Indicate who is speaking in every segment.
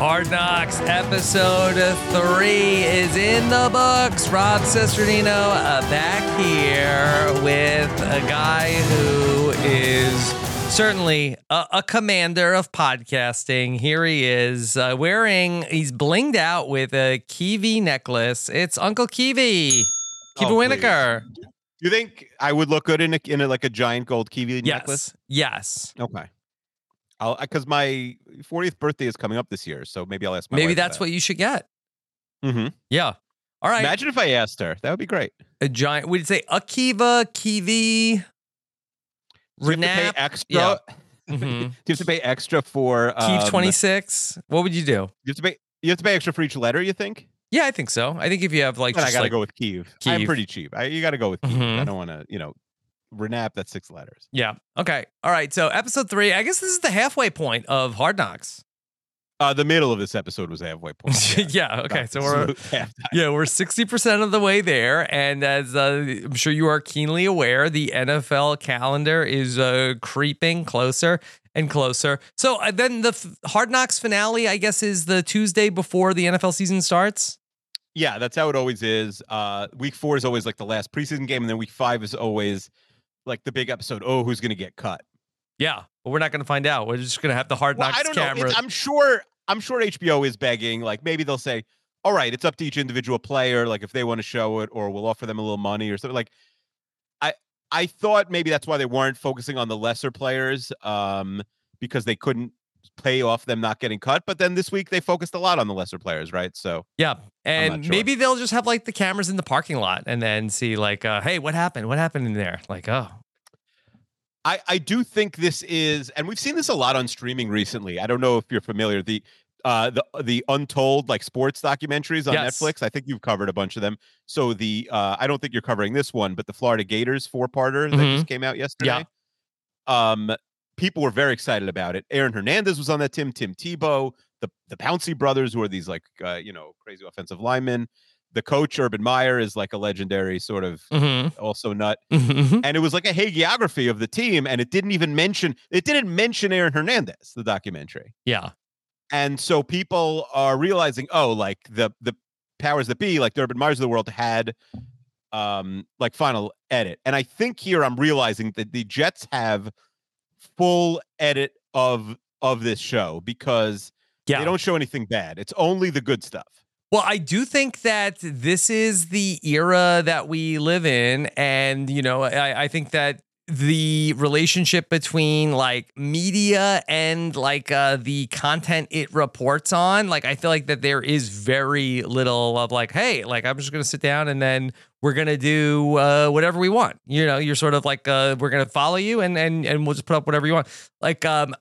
Speaker 1: Hard Knocks episode three is in the books. Rob Cesternino uh, back here with a guy who is certainly a, a commander of podcasting. Here he is uh, wearing, he's blinged out with a Kiwi necklace. It's Uncle Kiwi, Kiwi
Speaker 2: Oh,
Speaker 1: Wienerkur.
Speaker 2: You think I would look good in a, in a, like a giant gold kiwi
Speaker 1: Yes.
Speaker 2: necklace?
Speaker 1: Yes.
Speaker 2: Okay. I'll because my 40th birthday is coming up this year, so maybe I'll ask my
Speaker 1: Maybe that's what you should get.
Speaker 2: Mm-hmm.
Speaker 1: Yeah. All right.
Speaker 2: Imagine if I asked her. That would be great.
Speaker 1: a giant, we'd say Akiva, Kiwi,
Speaker 2: Do you have to pay
Speaker 1: Renap.
Speaker 2: extra?
Speaker 1: Yeah.
Speaker 2: Do
Speaker 1: Mhm.
Speaker 2: you have to pay extra for um,
Speaker 1: 26. What would you do?
Speaker 2: You have to pay. You have to pay extra for each letter. You think?
Speaker 1: Yeah, I think so. I think if you have like,
Speaker 2: Then I gotta
Speaker 1: like
Speaker 2: go with Kiev. I'm pretty cheap. I, you got to go with Kiev.
Speaker 1: Mhm.
Speaker 2: I don't want to. You know, Renap. That's six letters.
Speaker 1: yeah. Okay. All right. So episode three, I guess this is the halfway point of Hard Knocks.
Speaker 2: Uh, the middle of this episode was a halfway point.
Speaker 1: yeah. Okay. So we're yeah we're sixty percent of the way there, and as uh, I'm sure you are keenly aware, the NFL calendar is uh, creeping closer and closer. So uh, then the f- Hard Knocks finale, I guess, is the Tuesday before the NFL season starts.
Speaker 2: Yeah, that's how it always is. Uh, week four is always like the last preseason game, and then week five is always like the big episode. Oh, who's going to get cut?
Speaker 1: Yeah, but we're not going to find out. We're just going to have the Hard
Speaker 2: Well,
Speaker 1: Knocks
Speaker 2: I don't know.
Speaker 1: camera.
Speaker 2: It's- I'm sure. I'm sure HBO is begging. Like maybe they'll say, "All right, it's up to each individual player. Like if they want to show it, or we'll offer them a little money or something." Like I, I thought maybe that's why they weren't focusing on the lesser players, um, because they couldn't pay off them not getting cut. But then this week they focused a lot on the lesser players, right? So
Speaker 1: Yeah. And
Speaker 2: sure.
Speaker 1: maybe they'll just have like the cameras in the parking lot and then see like, uh, hey, what happened? What happened in there? Like, oh,
Speaker 2: I, I do think this is, and we've seen this a lot on streaming recently. I don't know if you're familiar the uh the the untold like sports documentaries on
Speaker 1: Yes.
Speaker 2: Netflix. I think you've covered a bunch of them. So the uh I don't think you're covering this one, but the Florida Gators four parter that
Speaker 1: Mhm.
Speaker 2: just came out yesterday. Um, people were very excited about it. Aaron Hernandez was on that team. Tim Tebow, the the Pouncey brothers, who are these like uh, you know crazy offensive linemen. The coach Urban Meyer is like a legendary sort of
Speaker 1: Mhm.
Speaker 2: also nut
Speaker 1: Mhm.
Speaker 2: and it was like a hagiography of the team and it didn't even mention it didn't mention aaron hernandez the documentary
Speaker 1: yeah.
Speaker 2: and so people are realizing oh like the the powers that be like the urban meyers of the world had um like final edit and i think here i'm realizing that the jets have full edit of of this show because
Speaker 1: Yeah.
Speaker 2: they don't show anything bad it's only the good stuff
Speaker 1: Well, I do think that this is the era that we live in. And, you know, I, I think that the relationship between like media and like uh, the content it reports on. Like, I feel like that there is very little of like, hey, like I'm just gonna sit down and then we're gonna do uh, whatever we want. You know, you're sort of like uh, we're gonna follow you and and and we'll just put up whatever you want. Like, um,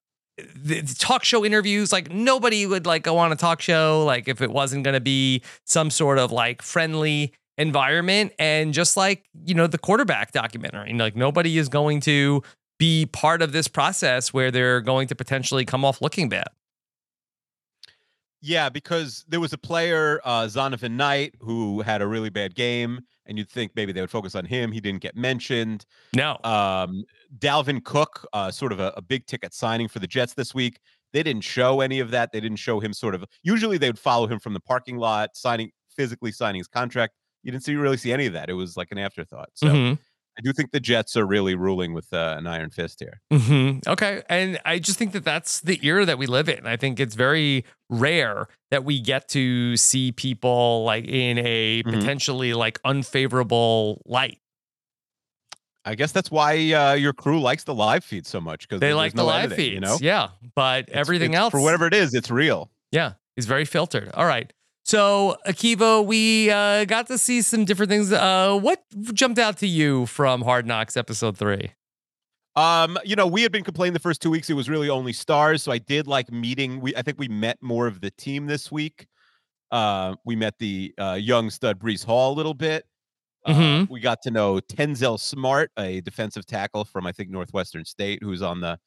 Speaker 1: the talk show interviews like nobody would like go on a talk show like if it wasn't going to be some sort of like friendly environment and just like you know the quarterback documentary like nobody is going to be part of this process where they're going to potentially come off looking bad
Speaker 2: Yeah, because there was a player, uh, Zonovan Knight, who had a really bad game, and you'd think maybe they would focus on him. He didn't get mentioned.
Speaker 1: no
Speaker 2: Um, Dalvin Cook, uh, sort of a, a big ticket signing for the Jets this week. They didn't show any of that. They didn't show him sort of. Usually, they would follow him from the parking lot, signing physically signing his contract. You didn't see really see any of that. It was like an afterthought. So
Speaker 1: Mhm.
Speaker 2: I do think the Jets are really ruling with uh, an iron fist here.
Speaker 1: hmm Okay. And I just think that that's the era that we live in. I think it's very rare that we get to see people like in a
Speaker 2: Mhm.
Speaker 1: potentially like unfavorable light.
Speaker 2: I guess that's why uh, your crew likes the live feed so much because
Speaker 1: They like the live
Speaker 2: editing,
Speaker 1: feeds.
Speaker 2: You know,
Speaker 1: Yeah. But
Speaker 2: It's-
Speaker 1: everything
Speaker 2: it's-
Speaker 1: else,
Speaker 2: for whatever it is, it's real.
Speaker 1: yeah, it's very filtered. All right. So, Akiva, we uh, got to see some different things. Uh, what jumped out to you from Hard Knocks episode three?
Speaker 2: Um, you know, we had been complaining the first two weeks it was really only stars, so I did like meeting. We I think we met more of the team this week. Uh, we met the uh, young stud Breece Hall a little bit. Uh,
Speaker 1: Mhm.
Speaker 2: we got to know Tanzel Smart, a defensive tackle from I think Northwestern State, who's on the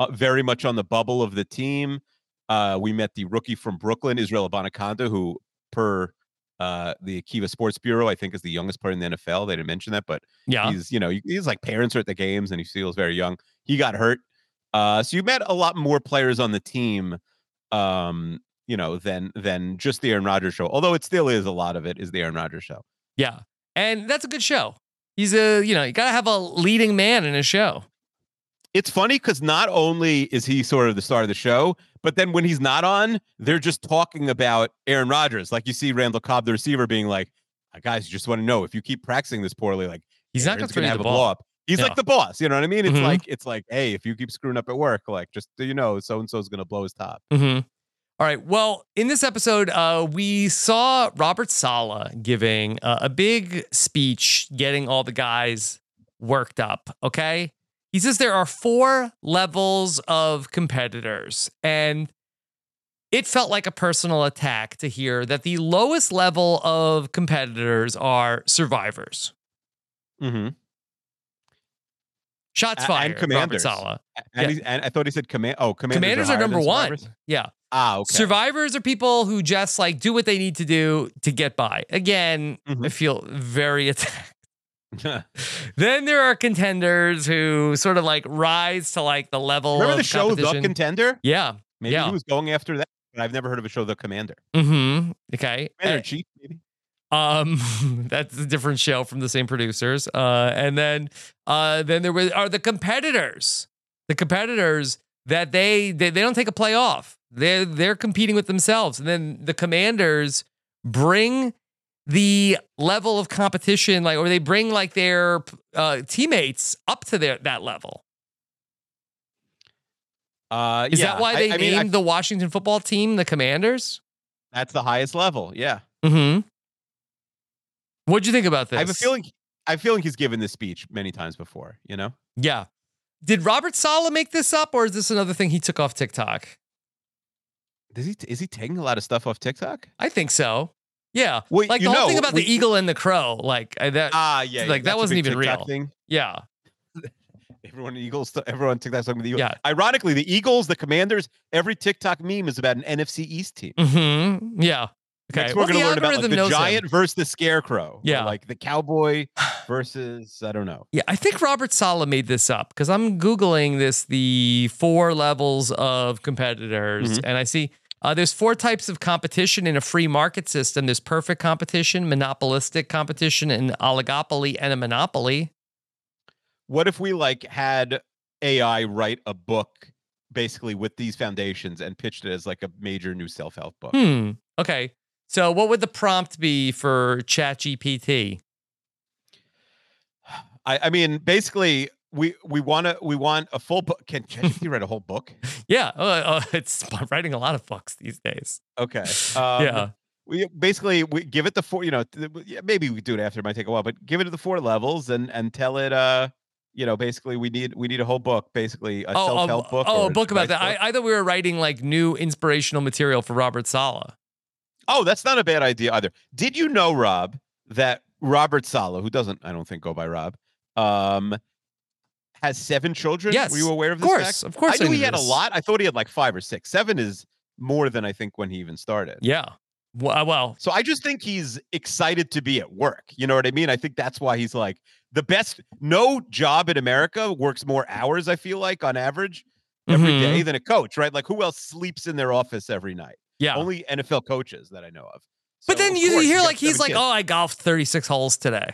Speaker 2: uh, very much on the bubble of the team. Uh, we met the rookie from Brooklyn, Israel Abanikanda, who per uh, the Akiva Sports Bureau, I think is the youngest player in the NFL. They didn't mention that, but
Speaker 1: Yeah.
Speaker 2: he's you know he's like parents are at the games and he feels very young he got hurt uh so you met a lot more players on the team um you know than than just the aaron rodgers show although it still is a lot of it is the aaron rodgers show
Speaker 1: Yeah. And that's a good show. He's a, you know, you got to have a leading man in a show.
Speaker 2: It's funny because not only is he sort of the star of the show but then when he's not on they're just talking about aaron rodgers like you see randall cobb the receiver being like "Uh, guys you just want to know if you keep practicing this poorly like
Speaker 1: He's not going to
Speaker 2: have a blow up he's
Speaker 1: Yeah.
Speaker 2: like the boss you know what i mean it's
Speaker 1: Mhm.
Speaker 2: like it's like hey if you keep screwing up at work like just so you know so and so is going to blow his top
Speaker 1: hmm All right. Well, in this episode, uh, we saw Robert Saleh giving uh, a big speech, getting all the guys worked up. Okay. He says there are four levels of competitors, and it felt like a personal attack to hear that the lowest level of competitors are survivors.
Speaker 2: mm-hmm.
Speaker 1: Shots
Speaker 2: A- and
Speaker 1: fired, Robert
Speaker 2: commanders.
Speaker 1: Saleh.
Speaker 2: And,
Speaker 1: Yeah.
Speaker 2: and I thought he said command. Oh, commanders,
Speaker 1: Commanders
Speaker 2: are,
Speaker 1: are number one. Yeah.
Speaker 2: Ah, okay.
Speaker 1: Survivors are people who just like do what they need to do to get by. Again, I
Speaker 2: Mhm.
Speaker 1: feel very attacked. then there are contenders who sort of like rise to like the level
Speaker 2: Remember
Speaker 1: of
Speaker 2: the show The. Contender?
Speaker 1: yeah.
Speaker 2: Maybe
Speaker 1: Yeah.
Speaker 2: he was going after that. But I've never heard of a show, The Commander.
Speaker 1: Mm-hmm. Okay.
Speaker 2: Commander
Speaker 1: Uh,
Speaker 2: Chief, maybe.
Speaker 1: Um, that's a different show from the same producers. Uh, and then, uh, then there were are the competitors, the competitors that they they, they don't take a play off. They're they're competing with themselves, and then the commanders bring the level of competition, like, or they bring like their uh, teammates up to their that level.
Speaker 2: Uh,
Speaker 1: Is
Speaker 2: yeah,
Speaker 1: that why they
Speaker 2: I mean,
Speaker 1: named
Speaker 2: I-
Speaker 1: the Washington football team the Commanders?
Speaker 2: that's the highest level. Yeah.
Speaker 1: Mm-hmm. What'd you think about this?
Speaker 2: I have a feeling. I have a feeling he's given this speech many times before. You know.
Speaker 1: Yeah. Did Robert Saleh make this up, or is this another thing he took off TikTok?
Speaker 2: Does he? Is he taking a lot of stuff off TikTok?
Speaker 1: I think so. Yeah.
Speaker 2: Well,
Speaker 1: like the whole
Speaker 2: know,
Speaker 1: thing about
Speaker 2: we-
Speaker 1: the eagle and the crow. Like that.
Speaker 2: Ah, yeah.
Speaker 1: like, that wasn't even
Speaker 2: TikTok
Speaker 1: real.
Speaker 2: Thing.
Speaker 1: yeah.
Speaker 2: Everyone Eagles. Everyone TikTok's talking about the Eagles.
Speaker 1: Yeah.
Speaker 2: Ironically, the Eagles, the Commanders, every TikTok meme is about an NFC East team.
Speaker 1: Mm-hmm. Yeah. Okay.
Speaker 2: Next,
Speaker 1: Well,
Speaker 2: we're going to learn about like, the
Speaker 1: knows him.
Speaker 2: giant versus the scarecrow.
Speaker 1: Yeah.
Speaker 2: like the cowboy versus I don't know.
Speaker 1: Yeah, I think Robert Saleh made this up because I'm googling this the four levels of competitors,
Speaker 2: Mhm.
Speaker 1: and I see uh, there's four types of competition in a free market system. There's perfect competition, monopolistic competition, and oligopoly and a monopoly.
Speaker 2: What if we like had AI write a book basically with these foundations and pitched it as like a major new self-help book?
Speaker 1: Hmm. Okay. So what would the prompt be for ChatGPT?
Speaker 2: I, I mean, basically, we we want to we want a full book. Can ChatGPT write a whole book?
Speaker 1: Yeah, uh, uh, it's writing a lot of books these days.
Speaker 2: Okay. Um,
Speaker 1: yeah.
Speaker 2: We basically we give it the four. You know, maybe we do it after. It might take a while, but give it to the four levels and and tell it. Uh, you know, basically we need we need a whole book, basically a
Speaker 1: Oh,
Speaker 2: self
Speaker 1: a-
Speaker 2: help book.
Speaker 1: oh, a book about that. I, I thought we were writing like new inspirational material for Robert Saleh.
Speaker 2: Oh, that's not a bad idea either. Did you know, Rob, that Robert Saleh, who doesn't, I don't think, go by Rob, um, has seven children?
Speaker 1: Yes,
Speaker 2: Were you aware of this?
Speaker 1: of
Speaker 2: this?
Speaker 1: course,
Speaker 2: fact?
Speaker 1: of course
Speaker 2: I
Speaker 1: I
Speaker 2: knew he
Speaker 1: knew
Speaker 2: had a lot. I thought he had like five or six. Seven is more than I think when he even started.
Speaker 1: Yeah. Well, well,
Speaker 2: So I just think he's excited to be at work. You know what I mean? I think that's why he's like the best. No job in America works more hours, I feel like, on average every
Speaker 1: Mhm.
Speaker 2: day than a coach, right? Like who else sleeps in their office every night?
Speaker 1: yeah.
Speaker 2: Only NFL coaches that I know of.
Speaker 1: but then
Speaker 2: of
Speaker 1: you
Speaker 2: course,
Speaker 1: hear like he's like,
Speaker 2: kids.
Speaker 1: oh, I golfed 36 holes today.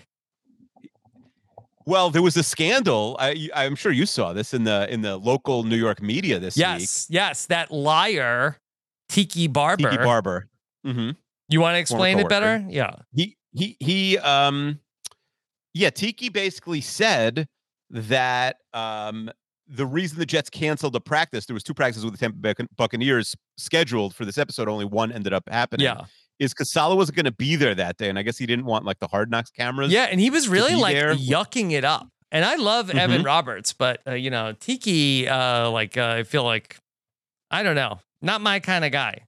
Speaker 2: Well, there was a scandal. I, I'm sure you saw this in the in the local New York media this week.
Speaker 1: Yes, yes, that liar, Tiki Barber.
Speaker 2: Tiki Barber. hmm
Speaker 1: You want to explain it better? Yeah.
Speaker 2: He he he. Um, yeah. Tiki basically said that um the reason the Jets canceled the practice, there was two practices with the Tampa Bay Buccaneers scheduled for this episode. Only one ended up happening.
Speaker 1: Yeah.
Speaker 2: Is because Saleh wasn't going to be there that day, and I guess he didn't want like the Hard Knocks cameras.
Speaker 1: Yeah, and he was really like
Speaker 2: there.
Speaker 1: yucking it up. And I love Evan Roberts, but uh, you know, Tiki, uh, like uh, I feel like, I don't know, not my kind of guy.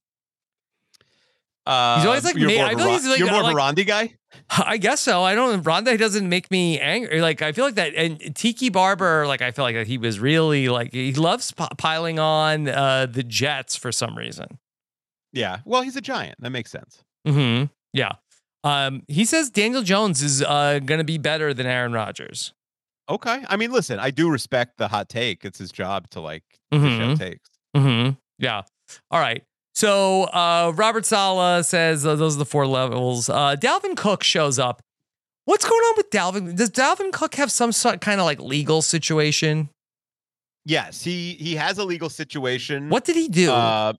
Speaker 2: Uh,
Speaker 1: He's always, like,
Speaker 2: you're
Speaker 1: ma-
Speaker 2: more
Speaker 1: I feel he's, like,
Speaker 2: you're
Speaker 1: uh,
Speaker 2: more of a
Speaker 1: like-
Speaker 2: Ronde guy.
Speaker 1: I guess so. I don't. Ronde doesn't make me angry. Like I feel like that. And Tiki Barber, like I feel like that he was really like he loves p- piling on uh, the Jets for some reason.
Speaker 2: Yeah. Well, he's a giant. That makes sense.
Speaker 1: Hmm. Yeah. Um. He says Daniel Jones is uh going to be better than Aaron Rodgers.
Speaker 2: Okay. I mean, listen, I do respect the hot take. It's his job to like out
Speaker 1: Mhm.
Speaker 2: takes.
Speaker 1: Hmm. Yeah. All right. So uh, Robert Saleh says uh, those are the four levels. Uh, Dalvin Cook shows up. What's going on with Dalvin? Does Dalvin Cook have some sort kind of like legal situation?
Speaker 2: Yes, he he has a legal situation.
Speaker 1: What did he do?
Speaker 2: Uh,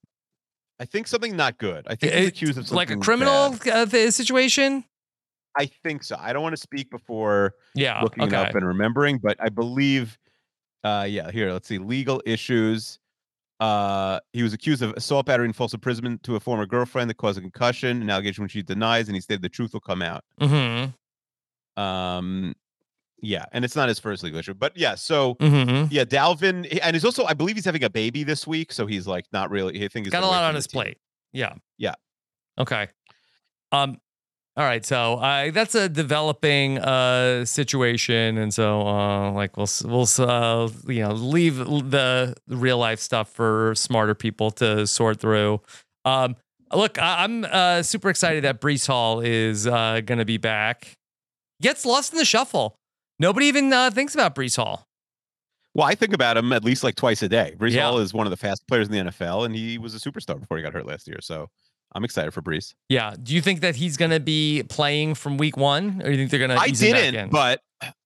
Speaker 2: I think something not good. I think he's accused of something.
Speaker 1: like a criminal uh, situation?
Speaker 2: I think so. I don't want to speak before
Speaker 1: Yeah.
Speaker 2: looking it
Speaker 1: okay.
Speaker 2: up and remembering, but I believe. Uh, yeah. Here, let's see. Legal issues. Uh, he was accused of assault, battery, and false imprisonment to a former girlfriend that caused a concussion, an allegation which he denies, and he stated the truth will come out.
Speaker 1: Mm-hmm.
Speaker 2: Um, yeah, and it's not his first legal issue, but yeah. So
Speaker 1: Mm-hmm.
Speaker 2: yeah, Dalvin, and he's also, I believe, he's having a baby this week, so he's like not really. I think he's
Speaker 1: Got a lot on his
Speaker 2: team.
Speaker 1: plate. Yeah.
Speaker 2: Yeah.
Speaker 1: Okay. Um. All right. So uh, that's a developing uh situation, and so uh, like we'll we'll uh, you know leave the real life stuff for smarter people to sort through. Um. Look, I- I'm uh, super excited that Breece Hall is uh, going to be back. Gets lost in the shuffle. Nobody even uh, thinks about Breece Hall.
Speaker 2: Well, I think about him at least like twice a day. Breece
Speaker 1: Yeah.
Speaker 2: Hall is one of the fastest players in the NFL, and he was a superstar before he got hurt last year. So I'm excited for Breece.
Speaker 1: Yeah. Do you think that he's going to be playing from week one, or do you think they're going to?
Speaker 2: I didn't, but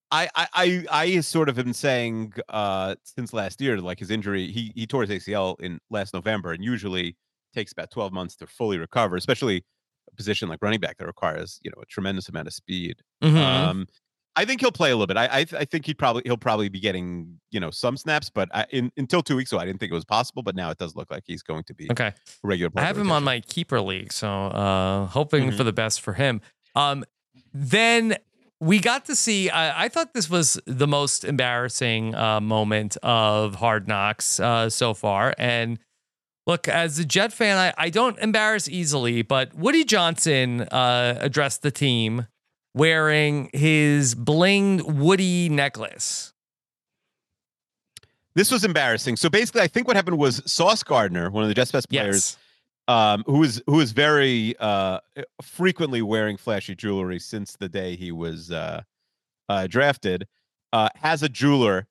Speaker 2: I, I I sort of been saying uh since last year, like his injury, he he tore his ACL in last November, and usually takes about 12 months to fully recover, especially a position like running back that requires you know a tremendous amount of speed.
Speaker 1: Mhm.
Speaker 2: Um, I think he'll play a little bit. I I, I think he'd probably he'll probably be getting you know some snaps, but I, in, until two weeks ago, I didn't think it was possible. But now it does look like he's going to be
Speaker 1: okay.
Speaker 2: a regular.
Speaker 1: I have him on my keeper league, so uh, hoping
Speaker 2: Mhm.
Speaker 1: for the best for him. Um, then we got to see. I, I thought this was the most embarrassing uh, moment of Hard Knocks uh, so far. And look, as a Jet fan, I, I don't embarrass easily, but Woody Johnson uh, addressed the team wearing his blinged Woody necklace.
Speaker 2: This was embarrassing. So basically, I think what happened was Sauce Gardner, one of the Jets' best players,
Speaker 1: Yes.
Speaker 2: um, who is who is very uh, frequently wearing flashy jewelry since the day he was uh, uh, drafted, uh, has a jeweler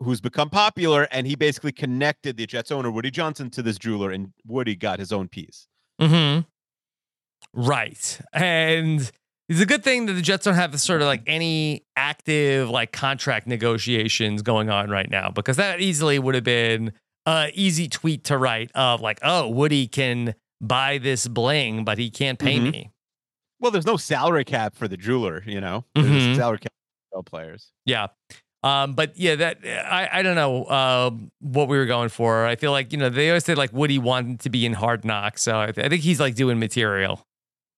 Speaker 2: who's become popular, and he basically connected the Jets owner Woody Johnson to this jeweler, and Woody got his own piece.
Speaker 1: Hmm. Right, and it's a good thing that the Jets don't have sort of like any active like contract negotiations going on right now because that easily would have been an easy tweet to write of like, oh, Woody can buy this bling, but he can't pay
Speaker 2: Mhm.
Speaker 1: me.
Speaker 2: Well, there's no salary cap for the jeweler, you know. There's
Speaker 1: Mhm.
Speaker 2: salary cap for players.
Speaker 1: Yeah. Um, but yeah, that I, I don't know uh, what we were going for. I feel like you know they always said like Woody wanted to be in Hard Knocks, so I, th- I think he's like doing material.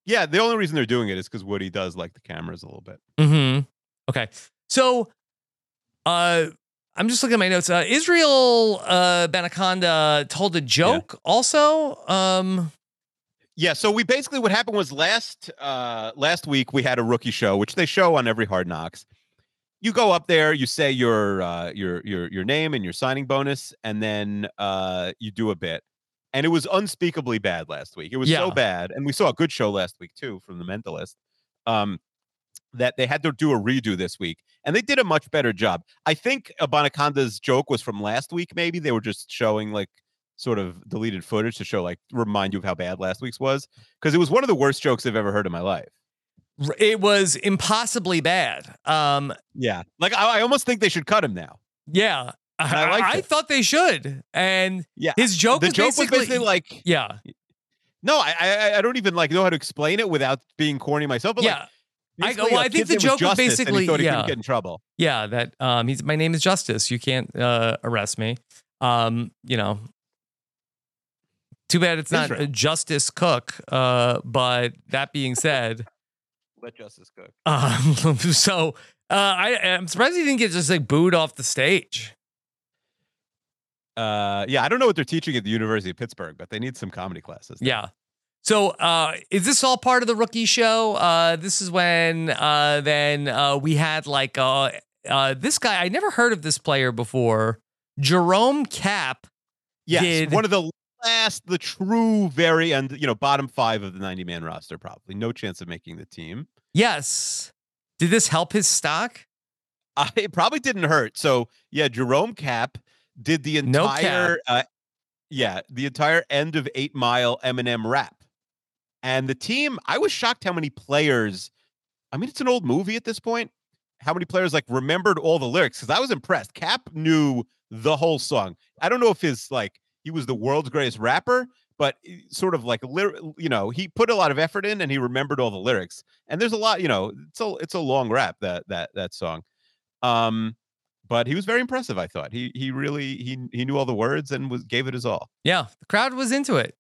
Speaker 2: Yeah, the only reason they're doing it is because Woody does like the cameras a little bit.
Speaker 1: Mm-hmm. Okay. So, uh, I'm just looking at my notes. Uh, Israel uh, Banaconda told a joke. Also, um,
Speaker 2: Yeah, so we basically what happened was last uh last week we had a rookie show, which they show on every Hard Knocks. You go up there, you say your uh your your your name and your signing bonus, and then uh you do a bit. And it was unspeakably bad last week. It was
Speaker 1: Yeah.
Speaker 2: so bad, and we saw a good show last week too from the Mentalist. Um, that they had to do a redo this week, and they did a much better job. I think Abanikanda's joke was from last week. Maybe they were just showing like sort of deleted footage to show like remind you of how bad last week's was because it was one of the worst jokes I've ever heard in my life.
Speaker 1: it was impossibly bad. Um,
Speaker 2: Yeah, like I, I almost think they should cut him now.
Speaker 1: yeah, I,
Speaker 2: I
Speaker 1: I thought they should, and
Speaker 2: Yeah,
Speaker 1: his joke
Speaker 2: the
Speaker 1: was
Speaker 2: joke
Speaker 1: basically,
Speaker 2: was basically like
Speaker 1: yeah,
Speaker 2: no, I, I I don't even like know how to explain it without being corny myself. But
Speaker 1: yeah.
Speaker 2: like,
Speaker 1: I-
Speaker 2: basically,
Speaker 1: well,
Speaker 2: a
Speaker 1: I think the
Speaker 2: name was
Speaker 1: joke was
Speaker 2: Justice, and
Speaker 1: basically-
Speaker 2: he thought he
Speaker 1: yeah.
Speaker 2: get in trouble.
Speaker 1: Yeah, that um he's my name is Justice. You can't uh arrest me. Um, you know. Too bad it's not
Speaker 2: Israel.
Speaker 1: uh, Justice Cook. Uh, but that being said,
Speaker 2: Let Justice cook.
Speaker 1: um, so uh, I, I am surprised he didn't get just like booed off the stage.
Speaker 2: Uh, yeah, I don't know what they're teaching at the University of Pittsburgh, but they need some comedy classes.
Speaker 1: Yeah. So uh, is this all part of the rookie show? Uh, this is when uh, then uh, we had like uh, uh, this guy. I never heard of this player before. Jerome Kapp.
Speaker 2: Yes,
Speaker 1: did-
Speaker 2: one of the last, the true very end, you know, bottom five of the 90 man roster, probably. No chance of making the team.
Speaker 1: Yes. Did this help his stock?
Speaker 2: Uh, it probably didn't hurt. So, yeah, Jerome Kapp did the
Speaker 1: No
Speaker 2: entire, uh, yeah, the entire end of Eight Mile Eminem rap. And the team, I was shocked how many players, I mean, it's an old movie at this point. How many players like remembered all the lyrics? Because I was impressed. Kapp knew the whole song. I don't know if his like he was the world's greatest rapper, but eh, sort of like you know he put a lot of effort in and he remembered all the lyrics. And there's a lot, you know, it's a it's a long rap that that that song. Um, but he was very impressive. I thought he he really he he knew all the words and was gave it his all.
Speaker 1: Yeah, the crowd was into it.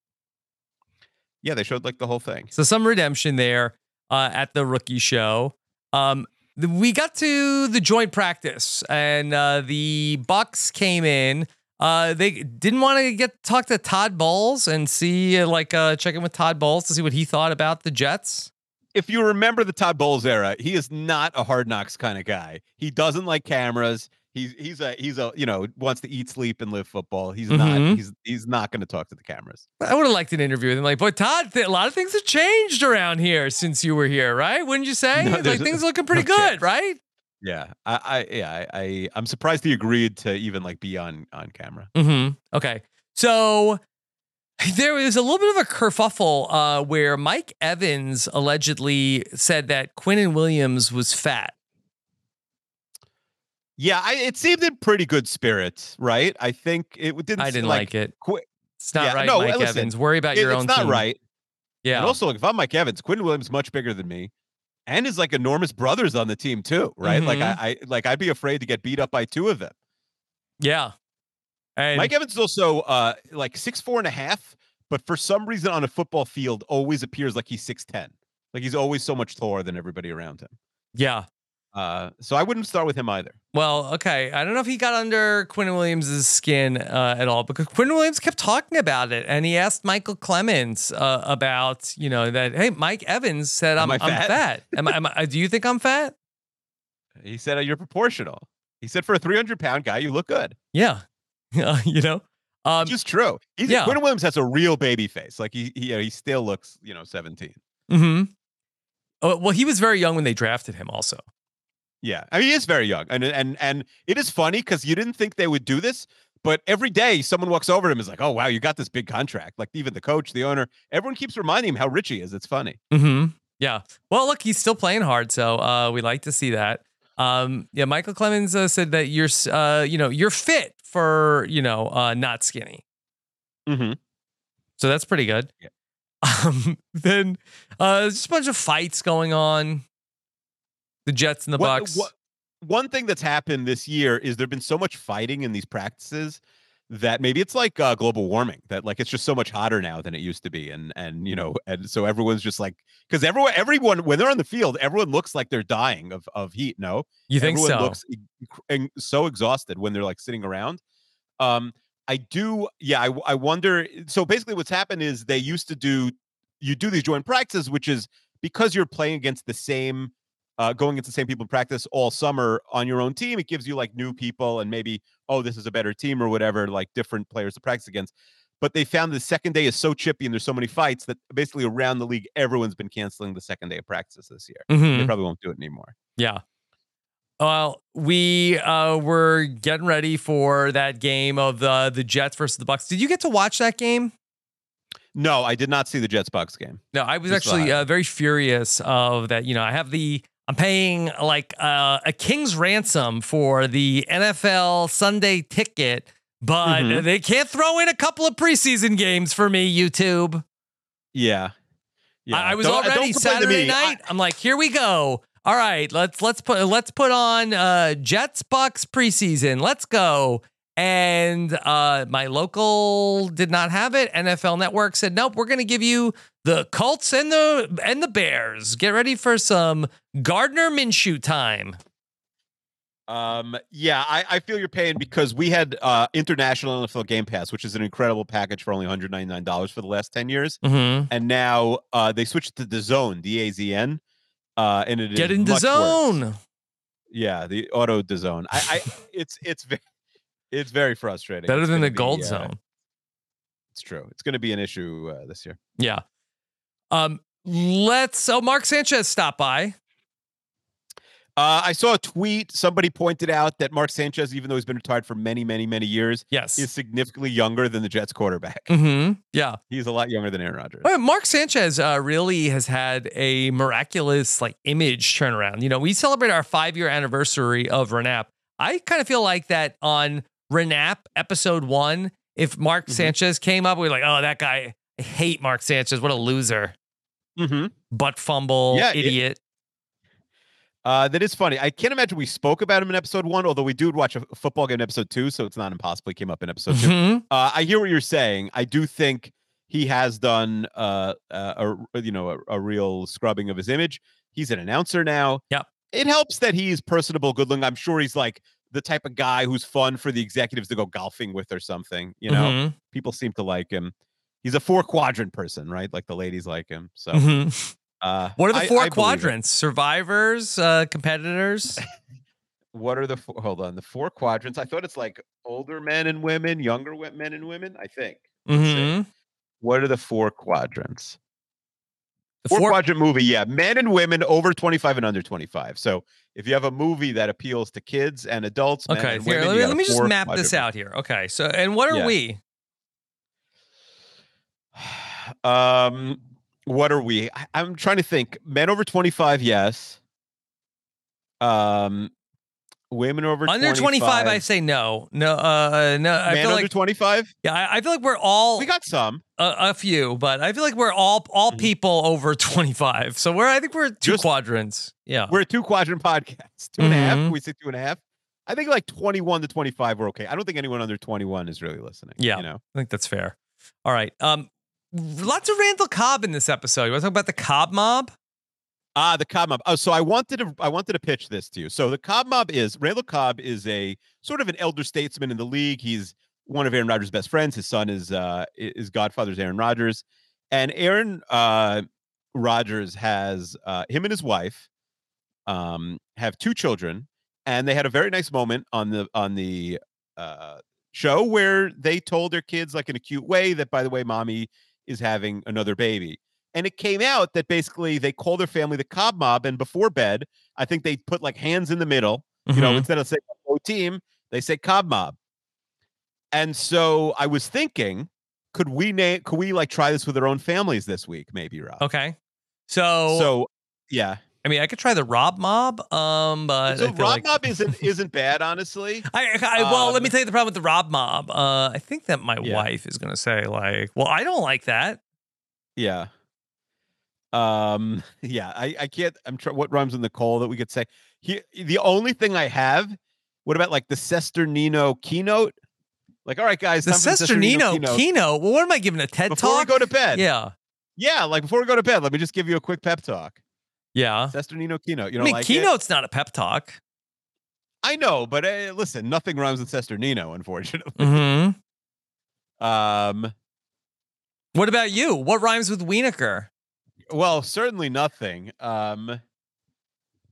Speaker 2: Yeah, they showed like the whole thing.
Speaker 1: So some redemption there uh, at the rookie show. Um, the, we got to the joint practice, and uh, the Bucks came in. Uh, they didn't want to get talk to Todd Bowles and see uh, like uh, check in with Todd Bowles to see what he thought about the Jets.
Speaker 2: If you remember the Todd Bowles era, he is not a hard knocks kind of guy. He doesn't like cameras. He's he's a he's a you know wants to eat, sleep, and live football. He's
Speaker 1: Mhm.
Speaker 2: not he's he's not going to talk to the cameras.
Speaker 1: I would have liked an interview with him. Like, boy, Todd, th- a lot of things have changed around here since you were here, right? Wouldn't you say?
Speaker 2: No,
Speaker 1: like things looking pretty
Speaker 2: no
Speaker 1: good,
Speaker 2: chance.
Speaker 1: right?
Speaker 2: Yeah, I, I yeah I, I I'm surprised he agreed to even like be on on camera.
Speaker 1: Mm-hmm. Okay. So there was a little bit of a kerfuffle uh, where Mike Evans allegedly said that Quinnen Williams was fat.
Speaker 2: Yeah, I, it seemed in pretty good spirits, right? I think it didn't.
Speaker 1: I didn't like, it.
Speaker 2: Qui-
Speaker 1: It's not
Speaker 2: Yeah,
Speaker 1: right,
Speaker 2: no,
Speaker 1: Mike
Speaker 2: listen,
Speaker 1: Evans. Worry about
Speaker 2: it-
Speaker 1: your own.
Speaker 2: it's not
Speaker 1: team.
Speaker 2: right.
Speaker 1: Yeah.
Speaker 2: And also, like, if I'm Mike Evans, Quinn Williams much bigger than me, and his like enormous brothers on the team too, right? Like,
Speaker 1: Mhm.
Speaker 2: I, I like I'd be afraid to get beat up by two of them.
Speaker 1: yeah. And
Speaker 2: Mike Evans is also uh like six four and a half, but for some reason on a football field always appears like he's six ten. Like he's always so much taller than everybody around him.
Speaker 1: yeah.
Speaker 2: Uh, so I wouldn't start with him either.
Speaker 1: Well, okay. I don't know if he got under Quinn Williams' skin uh, at all because Quinn Williams kept talking about it, and he asked Micheal Clemons uh, about, you know, that hey, Mike Evans said
Speaker 2: Am
Speaker 1: I'm,
Speaker 2: I
Speaker 1: I'm
Speaker 2: fat?"
Speaker 1: fat. Am I, am I, do you think I'm fat?
Speaker 2: He said you're proportional. He said for a 300 pound guy, you look good.
Speaker 1: Yeah. you know. Um,
Speaker 2: is true. He's,
Speaker 1: yeah.
Speaker 2: Quinn Williams has a real baby face. Like he, he, he still looks, you know, 17.
Speaker 1: hmm Oh, well, he was very young when they drafted him. Also,
Speaker 2: Yeah, I mean, he is very young, and and and it is funny because you didn't think they would do this, but every day someone walks over to him is like, "Oh wow, you got this big contract." Like even the coach, the owner, everyone keeps reminding him how rich he is. It's funny.
Speaker 1: hmm yeah. Well, look, he's still playing hard, so uh, we like to see that. Um, yeah, Micheal Clemons uh, said that you're, uh, you know, you're fit for, you know, uh, not skinny.
Speaker 2: Mm-hmm.
Speaker 1: So that's pretty good.
Speaker 2: Yeah.
Speaker 1: Um, then uh, there's just a bunch of fights going on. The Jets and the
Speaker 2: What-
Speaker 1: Bucks.
Speaker 2: what- one thing that's happened this year is there've been so much fighting in these practices that maybe it's like uh, global warming that like it's just so much hotter now than it used to be and and you know and so everyone's just like because everyone everyone when they're on the field everyone looks like they're dying of of heat no
Speaker 1: You think
Speaker 2: everyone
Speaker 1: so?
Speaker 2: looks e- so exhausted when they're like sitting around um i do yeah I, I wonder so basically what's happened is they used to do you do these joint practices which is because you're playing against the same uh, going against the same people in practice all summer on your own team it gives you like new people and maybe oh this is a better team or whatever like different players to practice against but they found the second day is so chippy and there's so many fights that basically around the league everyone's been canceling the second day of practice this year
Speaker 1: Mhm.
Speaker 2: they probably won't do it anymore
Speaker 1: Yeah. Well, we uh, were getting ready for that game of the the Jets versus the Bucks. Did you get to watch that game?
Speaker 2: no i did not see the jets bucks game
Speaker 1: No, I was
Speaker 2: Just
Speaker 1: actually uh, very furious of that. You know, I have the I'm paying like uh, a king's ransom for the NFL Sunday ticket, but
Speaker 2: Mhm.
Speaker 1: they can't throw in a couple of preseason games for me. YouTube.
Speaker 2: yeah yeah
Speaker 1: I, I was
Speaker 2: Don't- uh, don't
Speaker 1: already Saturday night. I, am like, here we go. All right, let's let's put let's put on uh, Jets Bucks preseason. Let's go. And uh, my local did not have it. NFL Network said, nope, we're going to give you the Colts and the and the Bears. Get ready for some Gardner Minshew time.
Speaker 2: Um, yeah, I, I feel your pain because we had uh international NFL Game Pass, which is an incredible package for only $199 for the last 10 years.
Speaker 1: Mm-hmm.
Speaker 2: And now uh they switched to the zone, D A Z N. Uh and it
Speaker 1: Get
Speaker 2: much worse.
Speaker 1: zone.
Speaker 2: Yeah, the auto the zone. I, I it's it's very it's very frustrating.
Speaker 1: Better
Speaker 2: It's
Speaker 1: than the gold
Speaker 2: be, uh,
Speaker 1: zone.
Speaker 2: It's true. It's gonna be an issue uh, this year.
Speaker 1: Yeah. Um. Let's. Oh, Mark Sanchez stopped by.
Speaker 2: Uh, I saw a tweet. Somebody pointed out that Mark Sanchez, even though he's been retired for many, many, many years,
Speaker 1: Yes.
Speaker 2: is significantly younger than the Jets quarterback.
Speaker 1: Mm-hmm. Yeah.
Speaker 2: He's a lot younger than Aaron Rodgers.
Speaker 1: Well, Mark Sanchez uh, really has had a miraculous like image turnaround. You know, we celebrate our five year anniversary of Renap. I kind of feel like that on Renap episode one. If Mark
Speaker 2: Mhm.
Speaker 1: Sanchez came up, we're like, oh, that guy. I hate Mark Sanchez. What a loser.
Speaker 2: Mm-hmm.
Speaker 1: Butt fumble,
Speaker 2: Yeah, it-
Speaker 1: idiot.
Speaker 2: Uh, that is funny. I can't imagine we spoke about him in episode one, although we did watch a football game in episode two, so it's not impossible he came up in episode 2
Speaker 1: Mhm.
Speaker 2: Uh, I hear what you're saying. I do think he has done uh, uh, a you know a, a real scrubbing of his image. He's an announcer now.
Speaker 1: Yeah,
Speaker 2: It helps that he's personable, good looking. I'm sure he's like the type of guy who's fun for the executives to go golfing with or something. You know,
Speaker 1: Mhm.
Speaker 2: people seem to like him. He's a four quadrant person, right? Like the ladies like him. So,
Speaker 1: Mhm.
Speaker 2: uh,
Speaker 1: What are the four
Speaker 2: I it.
Speaker 1: quadrants? Survivors, uh, competitors.
Speaker 2: What are the four, hold on the four quadrants? I thought it's like older men and women, younger men and women. I think.
Speaker 1: Mhm.
Speaker 2: What are the four quadrants?
Speaker 1: The
Speaker 2: Four,
Speaker 1: four-
Speaker 2: quadrant movie, yeah. Men and women over 25 and under 25. So if you have a movie that appeals to kids and adults, men
Speaker 1: Okay,
Speaker 2: and
Speaker 1: here,
Speaker 2: women,
Speaker 1: let me, let me just map this out here. Okay, so and what are
Speaker 2: Yeah.
Speaker 1: we?
Speaker 2: Um, what are we? I, I'm trying to think. Men over 25, yes. Um, women over
Speaker 1: Under 25, I say no. No, uh, no. I
Speaker 2: Men
Speaker 1: feel
Speaker 2: under
Speaker 1: like
Speaker 2: 25,
Speaker 1: yeah, I, I feel like we're all
Speaker 2: we got some.
Speaker 1: a, a few, but I feel like we're all all
Speaker 2: Mhm.
Speaker 1: people over 25. So we're I think we're two
Speaker 2: Just-
Speaker 1: quadrants. Yeah.
Speaker 2: We're a two quadrant podcast. Two and a half.
Speaker 1: Mhm.
Speaker 2: We say two and a half. I think like 21 to 25, we're okay. I don't think anyone under 21 is really listening.
Speaker 1: Yeah.
Speaker 2: You know,
Speaker 1: I think that's fair. All right. Um lots of Randall Cobb in this episode. You want to talk about the Cobb mob?
Speaker 2: Ah, the Cobb Mob. Oh, so I wanted to I wanted to pitch this to you. So the Cobb Mob is Randall Cobb is a sort of an elder statesman in the league. He's one of Aaron Rodgers' best friends. His son is uh his godfather's Aaron Rodgers, and Aaron uh Rodgers has uh him and his wife um have two children, and they had a very nice moment on the on the uh show where they told their kids like in a cute way that by the way, mommy is having another baby. And it came out that basically they call their family the Cobb Mob, and before bed, I think they put like hands in the middle. You know,
Speaker 1: Mhm.
Speaker 2: instead of saying "O team," they say Cobb Mob. And so I was thinking, could we name? Could we like try this with our own families this week? Maybe Rob.
Speaker 1: Okay. So,
Speaker 2: So yeah,
Speaker 1: I mean, I could try the Rob mob. Um, but
Speaker 2: so Rob
Speaker 1: like,
Speaker 2: Mob isn't isn't bad, honestly.
Speaker 1: I, I well, let me
Speaker 2: Um,
Speaker 1: tell you the problem with the Rob mob. Uh, I think that my
Speaker 2: Yeah.
Speaker 1: wife is going to say like, "Well, I don't like that."
Speaker 2: Yeah. Um, yeah, I, I can't. I'm trying. What rhymes in the Nicole that we could say? He, the only thing I have. What about like the Cesternino keynote? Like, all right, guys,
Speaker 1: The Cesternino
Speaker 2: keynote.
Speaker 1: keynote. Well, what am I giving a TED
Speaker 2: Before
Speaker 1: talk?
Speaker 2: Before we go to bed.
Speaker 1: yeah,
Speaker 2: Yeah, like before we go to bed, let me just give you a quick pep talk.
Speaker 1: yeah.
Speaker 2: Cesternino keynote. You know, I
Speaker 1: mean,
Speaker 2: like it?
Speaker 1: keynote's not a pep talk.
Speaker 2: I know, but uh, listen, nothing rhymes with Cesternino, unfortunately.
Speaker 1: Mm-hmm.
Speaker 2: Um,
Speaker 1: What about you? What rhymes with Wienerkur?
Speaker 2: Well, certainly nothing. Um,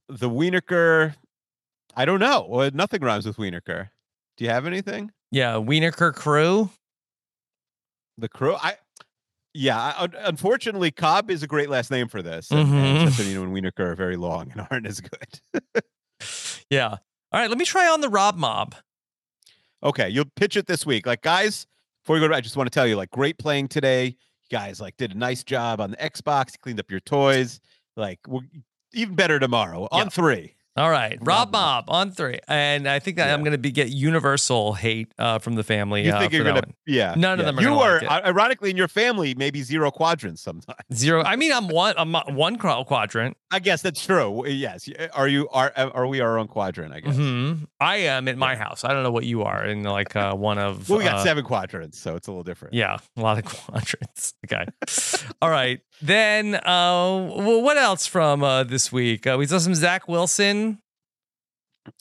Speaker 2: the Wienerkur, I don't know. Well, nothing rhymes with Wienerkur. Do you have anything?
Speaker 1: Yeah, Wienerkur crew.
Speaker 2: The crew, I. Yeah, I, unfortunately, Cobb is a great last name for this, and,
Speaker 1: Mhm.
Speaker 2: Cesternino and Wienerkur are very long and aren't as good.
Speaker 1: Yeah. All right, let me try on the Rob Mob.
Speaker 2: Okay, you'll pitch it this week. Like, guys, before we go to I just want to tell you, like, great playing today. You guys, like, did a nice job on the Xbox. Cleaned up your toys. Like, we'll, even better tomorrow on three.
Speaker 1: All right, Rob,
Speaker 2: Rob
Speaker 1: Mob on three, and I think that I'm going to be get universal hate uh, from the family.
Speaker 2: You
Speaker 1: uh,
Speaker 2: think
Speaker 1: for
Speaker 2: you're gonna? Yeah.
Speaker 1: None of them are
Speaker 2: You are,
Speaker 1: like
Speaker 2: ironically, in your family, maybe zero quadrants sometimes.
Speaker 1: zero? I mean, I'm one. I'm one quadrant.
Speaker 2: I guess that's true. Yes. Are you? Are are we our own quadrant? I guess.
Speaker 1: hmm I am at my house. I don't know what you are in like uh, one of.
Speaker 2: Well, we got
Speaker 1: uh,
Speaker 2: seven quadrants, so it's a little different.
Speaker 1: Yeah, a lot of quadrants. Okay. All right. Then, uh, well, what else from uh, this week? Uh, we saw some Zach Wilson.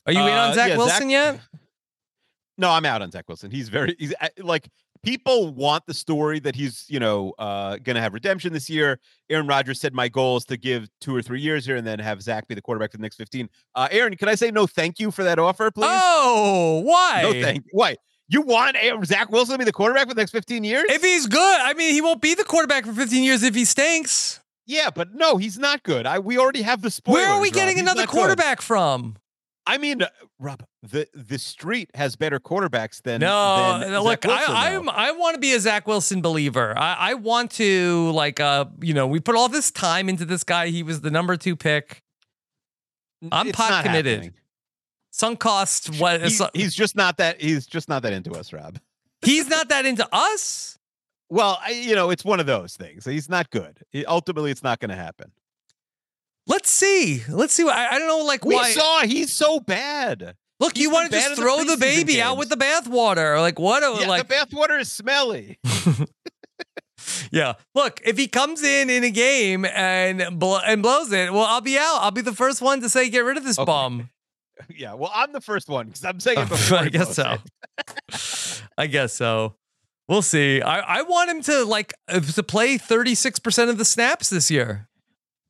Speaker 1: Are you in
Speaker 2: Uh,
Speaker 1: on Zach
Speaker 2: yeah,
Speaker 1: Wilson yet?
Speaker 2: No, I'm out on Zach Wilson. He's very he's uh, like people want the story that he's you know uh gonna have redemption this year. Aaron Rodgers said my goal is to give two or three years here and then have Zach be the quarterback for the next 15. Uh Aaron, can I say no thank you for that offer, please?
Speaker 1: Oh, why?
Speaker 2: no thank. Why? You want Zach Wilson to be the quarterback for the next 15 years?
Speaker 1: If he's good, I mean, he won't be the quarterback for 15 years if he stinks.
Speaker 2: yeah, but no, he's not good. I we already have the spoilers.
Speaker 1: Where are we
Speaker 2: Rob.
Speaker 1: getting
Speaker 2: He's
Speaker 1: another
Speaker 2: not good.
Speaker 1: quarterback from?
Speaker 2: I mean, uh, Rob, the the street has better quarterbacks than
Speaker 1: No,
Speaker 2: than Zach
Speaker 1: look,
Speaker 2: Wilson,
Speaker 1: I,
Speaker 2: though.
Speaker 1: I'm I want to be a Zach Wilson believer. I, I want to like uh you know we put all this time into this guy. He was the number two pick. I'm
Speaker 2: It's
Speaker 1: pot
Speaker 2: not
Speaker 1: committed.
Speaker 2: happening.
Speaker 1: Sunk cost. What?
Speaker 2: He's,
Speaker 1: so-
Speaker 2: he's just not that. He's just not that into us, Rob.
Speaker 1: he's not that into us.
Speaker 2: Well, I, you know, it's one of those things. He's not good. He- ultimately, it's not going to happen.
Speaker 1: Let's see. Let's see. what- I, I don't know. Like
Speaker 2: We
Speaker 1: why?
Speaker 2: saw he's so bad.
Speaker 1: look,
Speaker 2: he's
Speaker 1: you want to just
Speaker 2: the
Speaker 1: throw the
Speaker 2: preseason
Speaker 1: baby out with the bathwater? Like what? a-
Speaker 2: Yeah,
Speaker 1: like
Speaker 2: the bathwater is smelly.
Speaker 1: Yeah. Look, if he comes in in a game and bl- and blows it, well, I'll be out. I'll be the first one to say get rid of this
Speaker 2: Okay.
Speaker 1: bum.
Speaker 2: Yeah. Well, I'm the first one because I'm saying it before.
Speaker 1: I guess so. I guess so. We'll see. I, I want him to like uh, to play 36% of the snaps this year.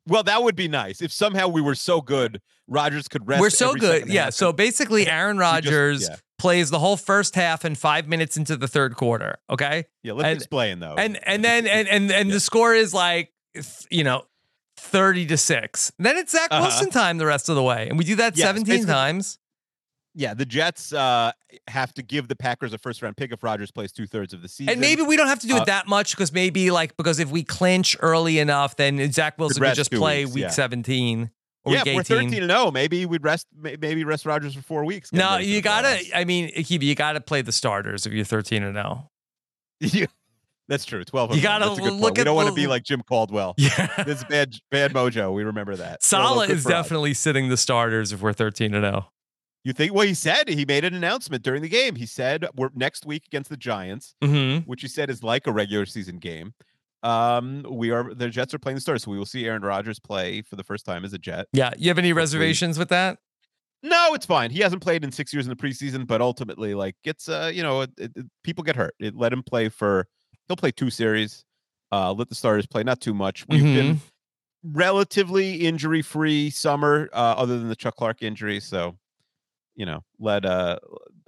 Speaker 2: Well, that would be nice if somehow we were so good, Rodgers could rest.
Speaker 1: We're so good. Yeah. So basically Aaron
Speaker 2: just-
Speaker 1: Rodgers
Speaker 2: yeah.
Speaker 1: plays the whole first half and 5 minutes into the third quarter, okay?
Speaker 2: yeah. Let's
Speaker 1: and-
Speaker 2: explain though.
Speaker 1: And and then and and, and the score is like you know 30 to 6. Then it's Zach
Speaker 2: Uh-huh.
Speaker 1: Wilson time the rest of the way. And we do that
Speaker 2: Yes,
Speaker 1: 17 times.
Speaker 2: yeah, the Jets uh, have to give the Packers a first round pick if Rodgers plays two thirds of the season.
Speaker 1: And maybe we don't have to do
Speaker 2: Uh,
Speaker 1: it that much because maybe like because if we clinch early enough, then Zach Wilson could just play
Speaker 2: weeks,
Speaker 1: week
Speaker 2: yeah.
Speaker 1: 17 or
Speaker 2: yeah,
Speaker 1: week
Speaker 2: if
Speaker 1: 18.
Speaker 2: we're 13 and 0, maybe we'd rest maybe rest Rodgers for four weeks.
Speaker 1: no, you gotta. I mean, you gotta play the starters if you're 13 and oh. 0.
Speaker 2: Yeah, That's true. 12 and
Speaker 1: You
Speaker 2: a good
Speaker 1: look
Speaker 2: point. We don't want to be like Jim Caldwell.
Speaker 1: Yeah,
Speaker 2: This is bad bad mojo. We remember that. Saleh
Speaker 1: is
Speaker 2: for us.
Speaker 1: definitely sitting the starters if we're 13 and oh. 0.
Speaker 2: You think? Well, he said he made an announcement during the game. He said we're next week against the Giants,
Speaker 1: Mm-hmm.
Speaker 2: which he said is like a regular season game. Um, we are the Jets are playing the starters, so we will see Aaron Rodgers play for the first time as a Jet.
Speaker 1: Yeah, you have any reservations with that?
Speaker 2: No, it's fine. He hasn't played in six years in the preseason, but ultimately, like, it's uh, you know, it, it- people get hurt. It let him play for. He'll play two series. Uh, let the starters play, not too much. We've been relatively injury free summer, uh, other than the Chuck Clark injury. So, you know, let uh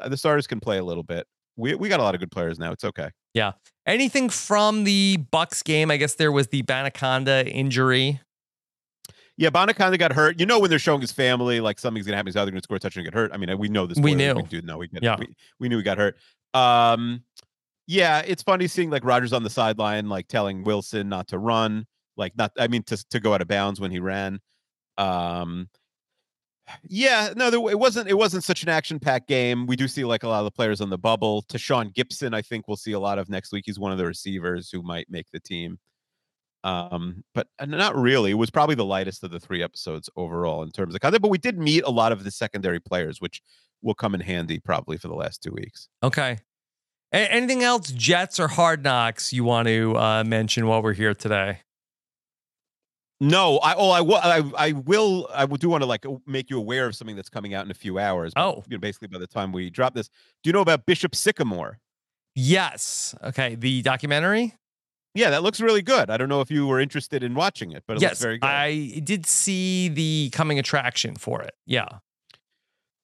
Speaker 2: the starters can play a little bit. We we got a lot of good players now. It's okay. Yeah.
Speaker 1: Anything from the Bucks game? I guess there was the Banaconda injury.
Speaker 2: Yeah, Bonaconda got hurt. You know when they're showing his family, like something's gonna happen. He's either gonna score a touchdown or get hurt. I mean, we know this.
Speaker 1: We knew.
Speaker 2: dude. No, we,
Speaker 1: Yeah.
Speaker 2: we we knew he got hurt. Um, yeah, it's funny seeing like Rodgers on the sideline, like telling Wilson not to run, like not. I mean, to to go out of bounds when he ran. Um, yeah, no, there, it wasn't. It wasn't such an action-packed game. We do see like a lot of the players on the bubble. To Sean Gibson, I think we'll see a lot of next week. He's one of the receivers who might make the team. Um, but uh, not really. It was probably the lightest of the three episodes overall in terms of content. But we did meet a lot of the secondary players, which will come in handy probably for the last two weeks.
Speaker 1: Okay. A- anything else, Jets or Hard Knocks, you want to uh, mention while we're here today?
Speaker 2: No, I oh I will I, I will I do want to like make you aware of something that's coming out in a few hours.
Speaker 1: Oh.
Speaker 2: you know, basically by the time we drop this, do you know about Bishop Sycamore?
Speaker 1: Yes. Okay. The documentary?
Speaker 2: Yeah, that looks really good. I don't know if you were interested in watching it, but it looks
Speaker 1: yes.
Speaker 2: very good.
Speaker 1: I did see the coming attraction for it. Yeah.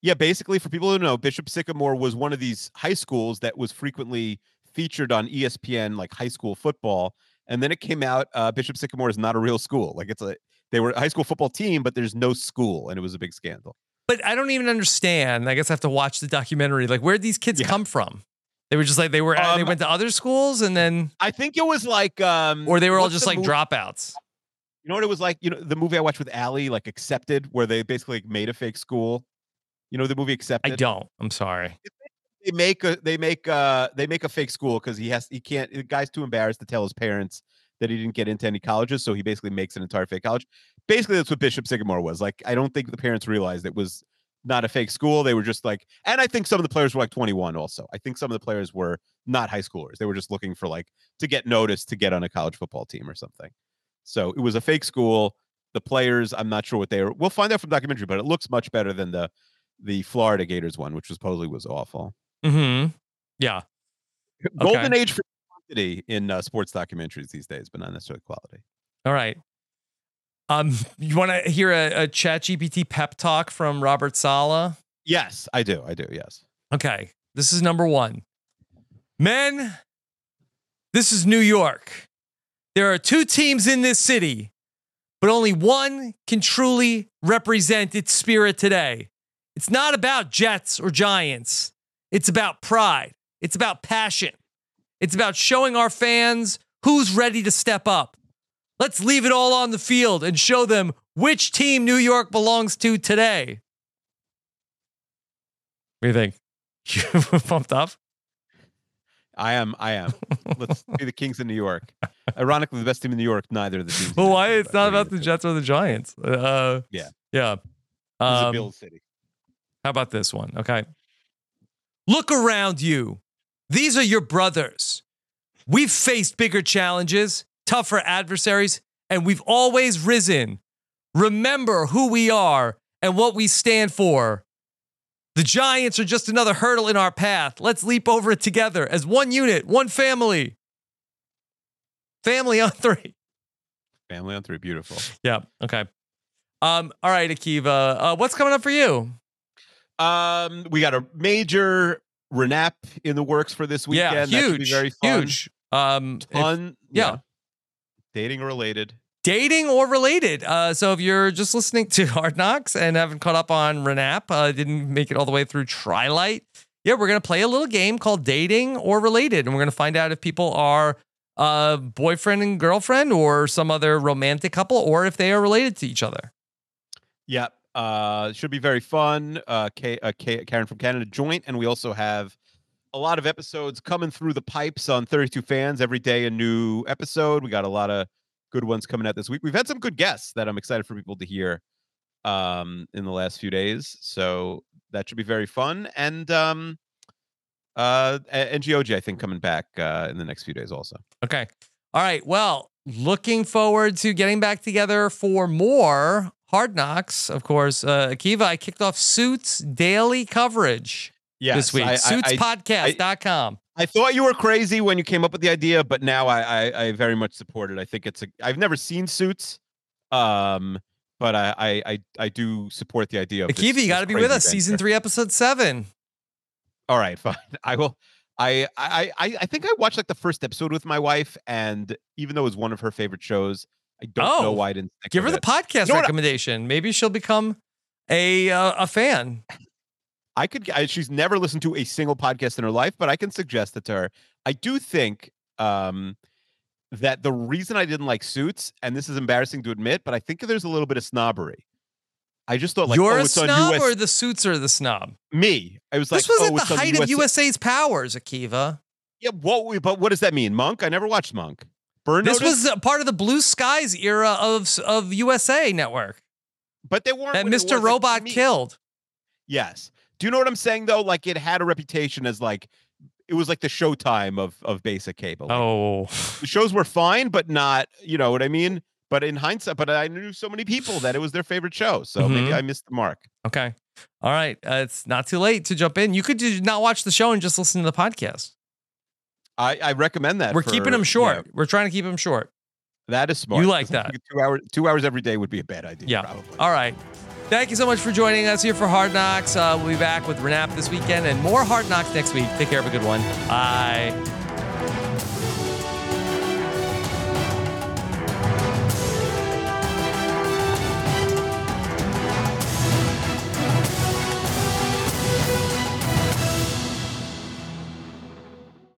Speaker 2: Yeah, basically, for people who know, Bishop Sycamore was one of these high schools that was frequently featured on ESPN, like high school football. And then it came out, uh, Bishop Sycamore is not a real school. Like it's a, they were a high school football team, but there's no school, and it was a big scandal.
Speaker 1: But I don't even understand. I guess I have to watch the documentary. Like, where'd these kids
Speaker 2: Yeah.
Speaker 1: come from? They were just like, they were, they
Speaker 2: Um,
Speaker 1: went to other schools and then,
Speaker 2: I think it was like, um,
Speaker 1: or they were all just like
Speaker 2: movie-
Speaker 1: dropouts.
Speaker 2: You know what it was like? You know the movie I watched with Ali, like Accepted, where they basically like, made a fake school. You know the movie Accepted.
Speaker 1: I don't. I'm sorry.
Speaker 2: They make a they make uh they make a fake school because he has he can't the guy's too embarrassed to tell his parents that he didn't get into any colleges, so he basically makes an entire fake college. Basically, that's what Bishop Sycamore was. Like, I don't think the parents realized it was not a fake school. They were just like, and I think some of the players were like 21 also. I think some of the players were not high schoolers. They were just looking for like to get noticed to get on a college football team or something. So it was a fake school. The players, I'm not sure what they were. We'll find out from documentary, but it looks much better than the the Florida Gators one, which was supposedly was awful.
Speaker 1: hmm Yeah.
Speaker 2: Golden age for quantity in uh, sports documentaries these days, but not necessarily quality.
Speaker 1: All right. Um, you want to hear a, a Chat GPT pep talk from Robert Saleh?
Speaker 2: Yes, I do. I do. Yes.
Speaker 1: Okay. This is number one. Men, this is New York. There are two teams in this city, but only one can truly represent its spirit today. It's not about Jets or Giants, it's about pride, it's about passion, it's about showing our fans who's ready to step up. Let's leave it all on the field and show them which team New York belongs to today. What do you think? You pumped up?
Speaker 2: I am. I am. Let's be the Kings in New York. Ironically, the best team in New York. Neither of the teams.
Speaker 1: Well, why it's not about the Jets or the Giants? Uh,
Speaker 2: Yeah.
Speaker 1: yeah.
Speaker 2: do? This a
Speaker 1: Um,
Speaker 2: Bill City.
Speaker 1: How about this one? Okay. Look around you. These are your brothers. We've faced bigger challenges, tougher adversaries, and we've always risen. Remember who we are and what we stand for. The Giants are just another hurdle in our path. Let's leap over it together as one unit, one family. Family on three.
Speaker 2: Family on three. Beautiful.
Speaker 1: Yeah. Okay. Um. All right, Akiva. Uh, what's coming up for you?
Speaker 2: Um, we got a major Renap in the works for this weekend.
Speaker 1: yeah. Huge.
Speaker 2: very fun.
Speaker 1: Huge. Um.
Speaker 2: Fun.
Speaker 1: yeah.
Speaker 2: Dating related.
Speaker 1: dating or related. Uh, so if you're just listening to Hard Knocks and haven't caught up on Renap, uh, didn't make it all the way through Trilight, yeah, we're gonna play a little game called Dating or Related, and we're gonna find out if people are uh, boyfriend and girlfriend or some other romantic couple, or if they are related to each other.
Speaker 2: Yep. Uh, should be very fun. Uh, K, uh, K, Karen from Canada joint, and we also have a lot of episodes coming through the pipes on 32 fans every day. A new episode. We got a lot of good ones coming out this week. We've had some good guests that I'm excited for people to hear um, in the last few days. So that should be very fun. And um, uh, a- NGOG, I think, coming back uh, in the next few days also.
Speaker 1: Okay. All right. Well, looking forward to getting back together for more Hard Knocks. Of course, uh, Akiva, I kicked off Suits daily coverage
Speaker 2: Yes,
Speaker 1: this week.
Speaker 2: I, I, I,
Speaker 1: Suitspodcast.com.
Speaker 2: I thought you were crazy when you came up with the idea, but now I, I, I very much support it. I think it's a. I've never seen Suits, um, but I, I, I, I do support the idea of. this-
Speaker 1: Akiva, you got to be with us. Season three, episode seven.
Speaker 2: All right, fine. I will. I, I, I, I think I watched like the first episode with my wife, and even though it was one of her favorite shows, I don't know
Speaker 1: Oh,
Speaker 2: why I didn't
Speaker 1: Give her the
Speaker 2: it.
Speaker 1: podcast
Speaker 2: know what I-
Speaker 1: recommendation. Maybe she'll become a uh, a fan.
Speaker 2: I could. I, she's never listened to a single podcast in her life, but I can suggest it to her. I do think um, that the reason I didn't like Suits, and this is embarrassing to admit, but I think there's a little bit of snobbery. I just thought like,
Speaker 1: You're
Speaker 2: oh,
Speaker 1: a snob,
Speaker 2: US
Speaker 1: or the suits are the snob.
Speaker 2: me. I was like,
Speaker 1: this was
Speaker 2: oh,
Speaker 1: at the height of USA's powers, Akiva.
Speaker 2: Yeah, what? But what does that mean, Monk? I never watched Monk. Burn
Speaker 1: This
Speaker 2: Notice,
Speaker 1: was part of the Blue Skies era of of USA Network
Speaker 2: but they weren't
Speaker 1: that Mr.
Speaker 2: was, like, to
Speaker 1: Robot killed.
Speaker 2: Yes. Do you know what I'm saying though? Like it had a reputation as like it was like the Showtime of of basic cable. Like,
Speaker 1: Oh,
Speaker 2: the shows were fine, but not. You know what I mean? But in hindsight, but I knew so many people that it was their favorite show, so maybe
Speaker 1: Mhm.
Speaker 2: I missed the mark.
Speaker 1: okay. All right. Uh, it's not too late to jump in. You could just not watch the show and just listen to the podcast.
Speaker 2: I, I recommend that.
Speaker 1: We're
Speaker 2: for-
Speaker 1: keeping them
Speaker 2: yeah,
Speaker 1: short. We're trying to keep them short.
Speaker 2: that is smart.
Speaker 1: You like that.
Speaker 2: Two hours, two hours every day would be a bad idea.
Speaker 1: Yeah.
Speaker 2: Probably.
Speaker 1: All right. Thank you so much for joining us here for Hard Knocks. Uh, we'll be back with Renap this weekend and more Hard Knocks next week. Take care. Have a good one. Bye.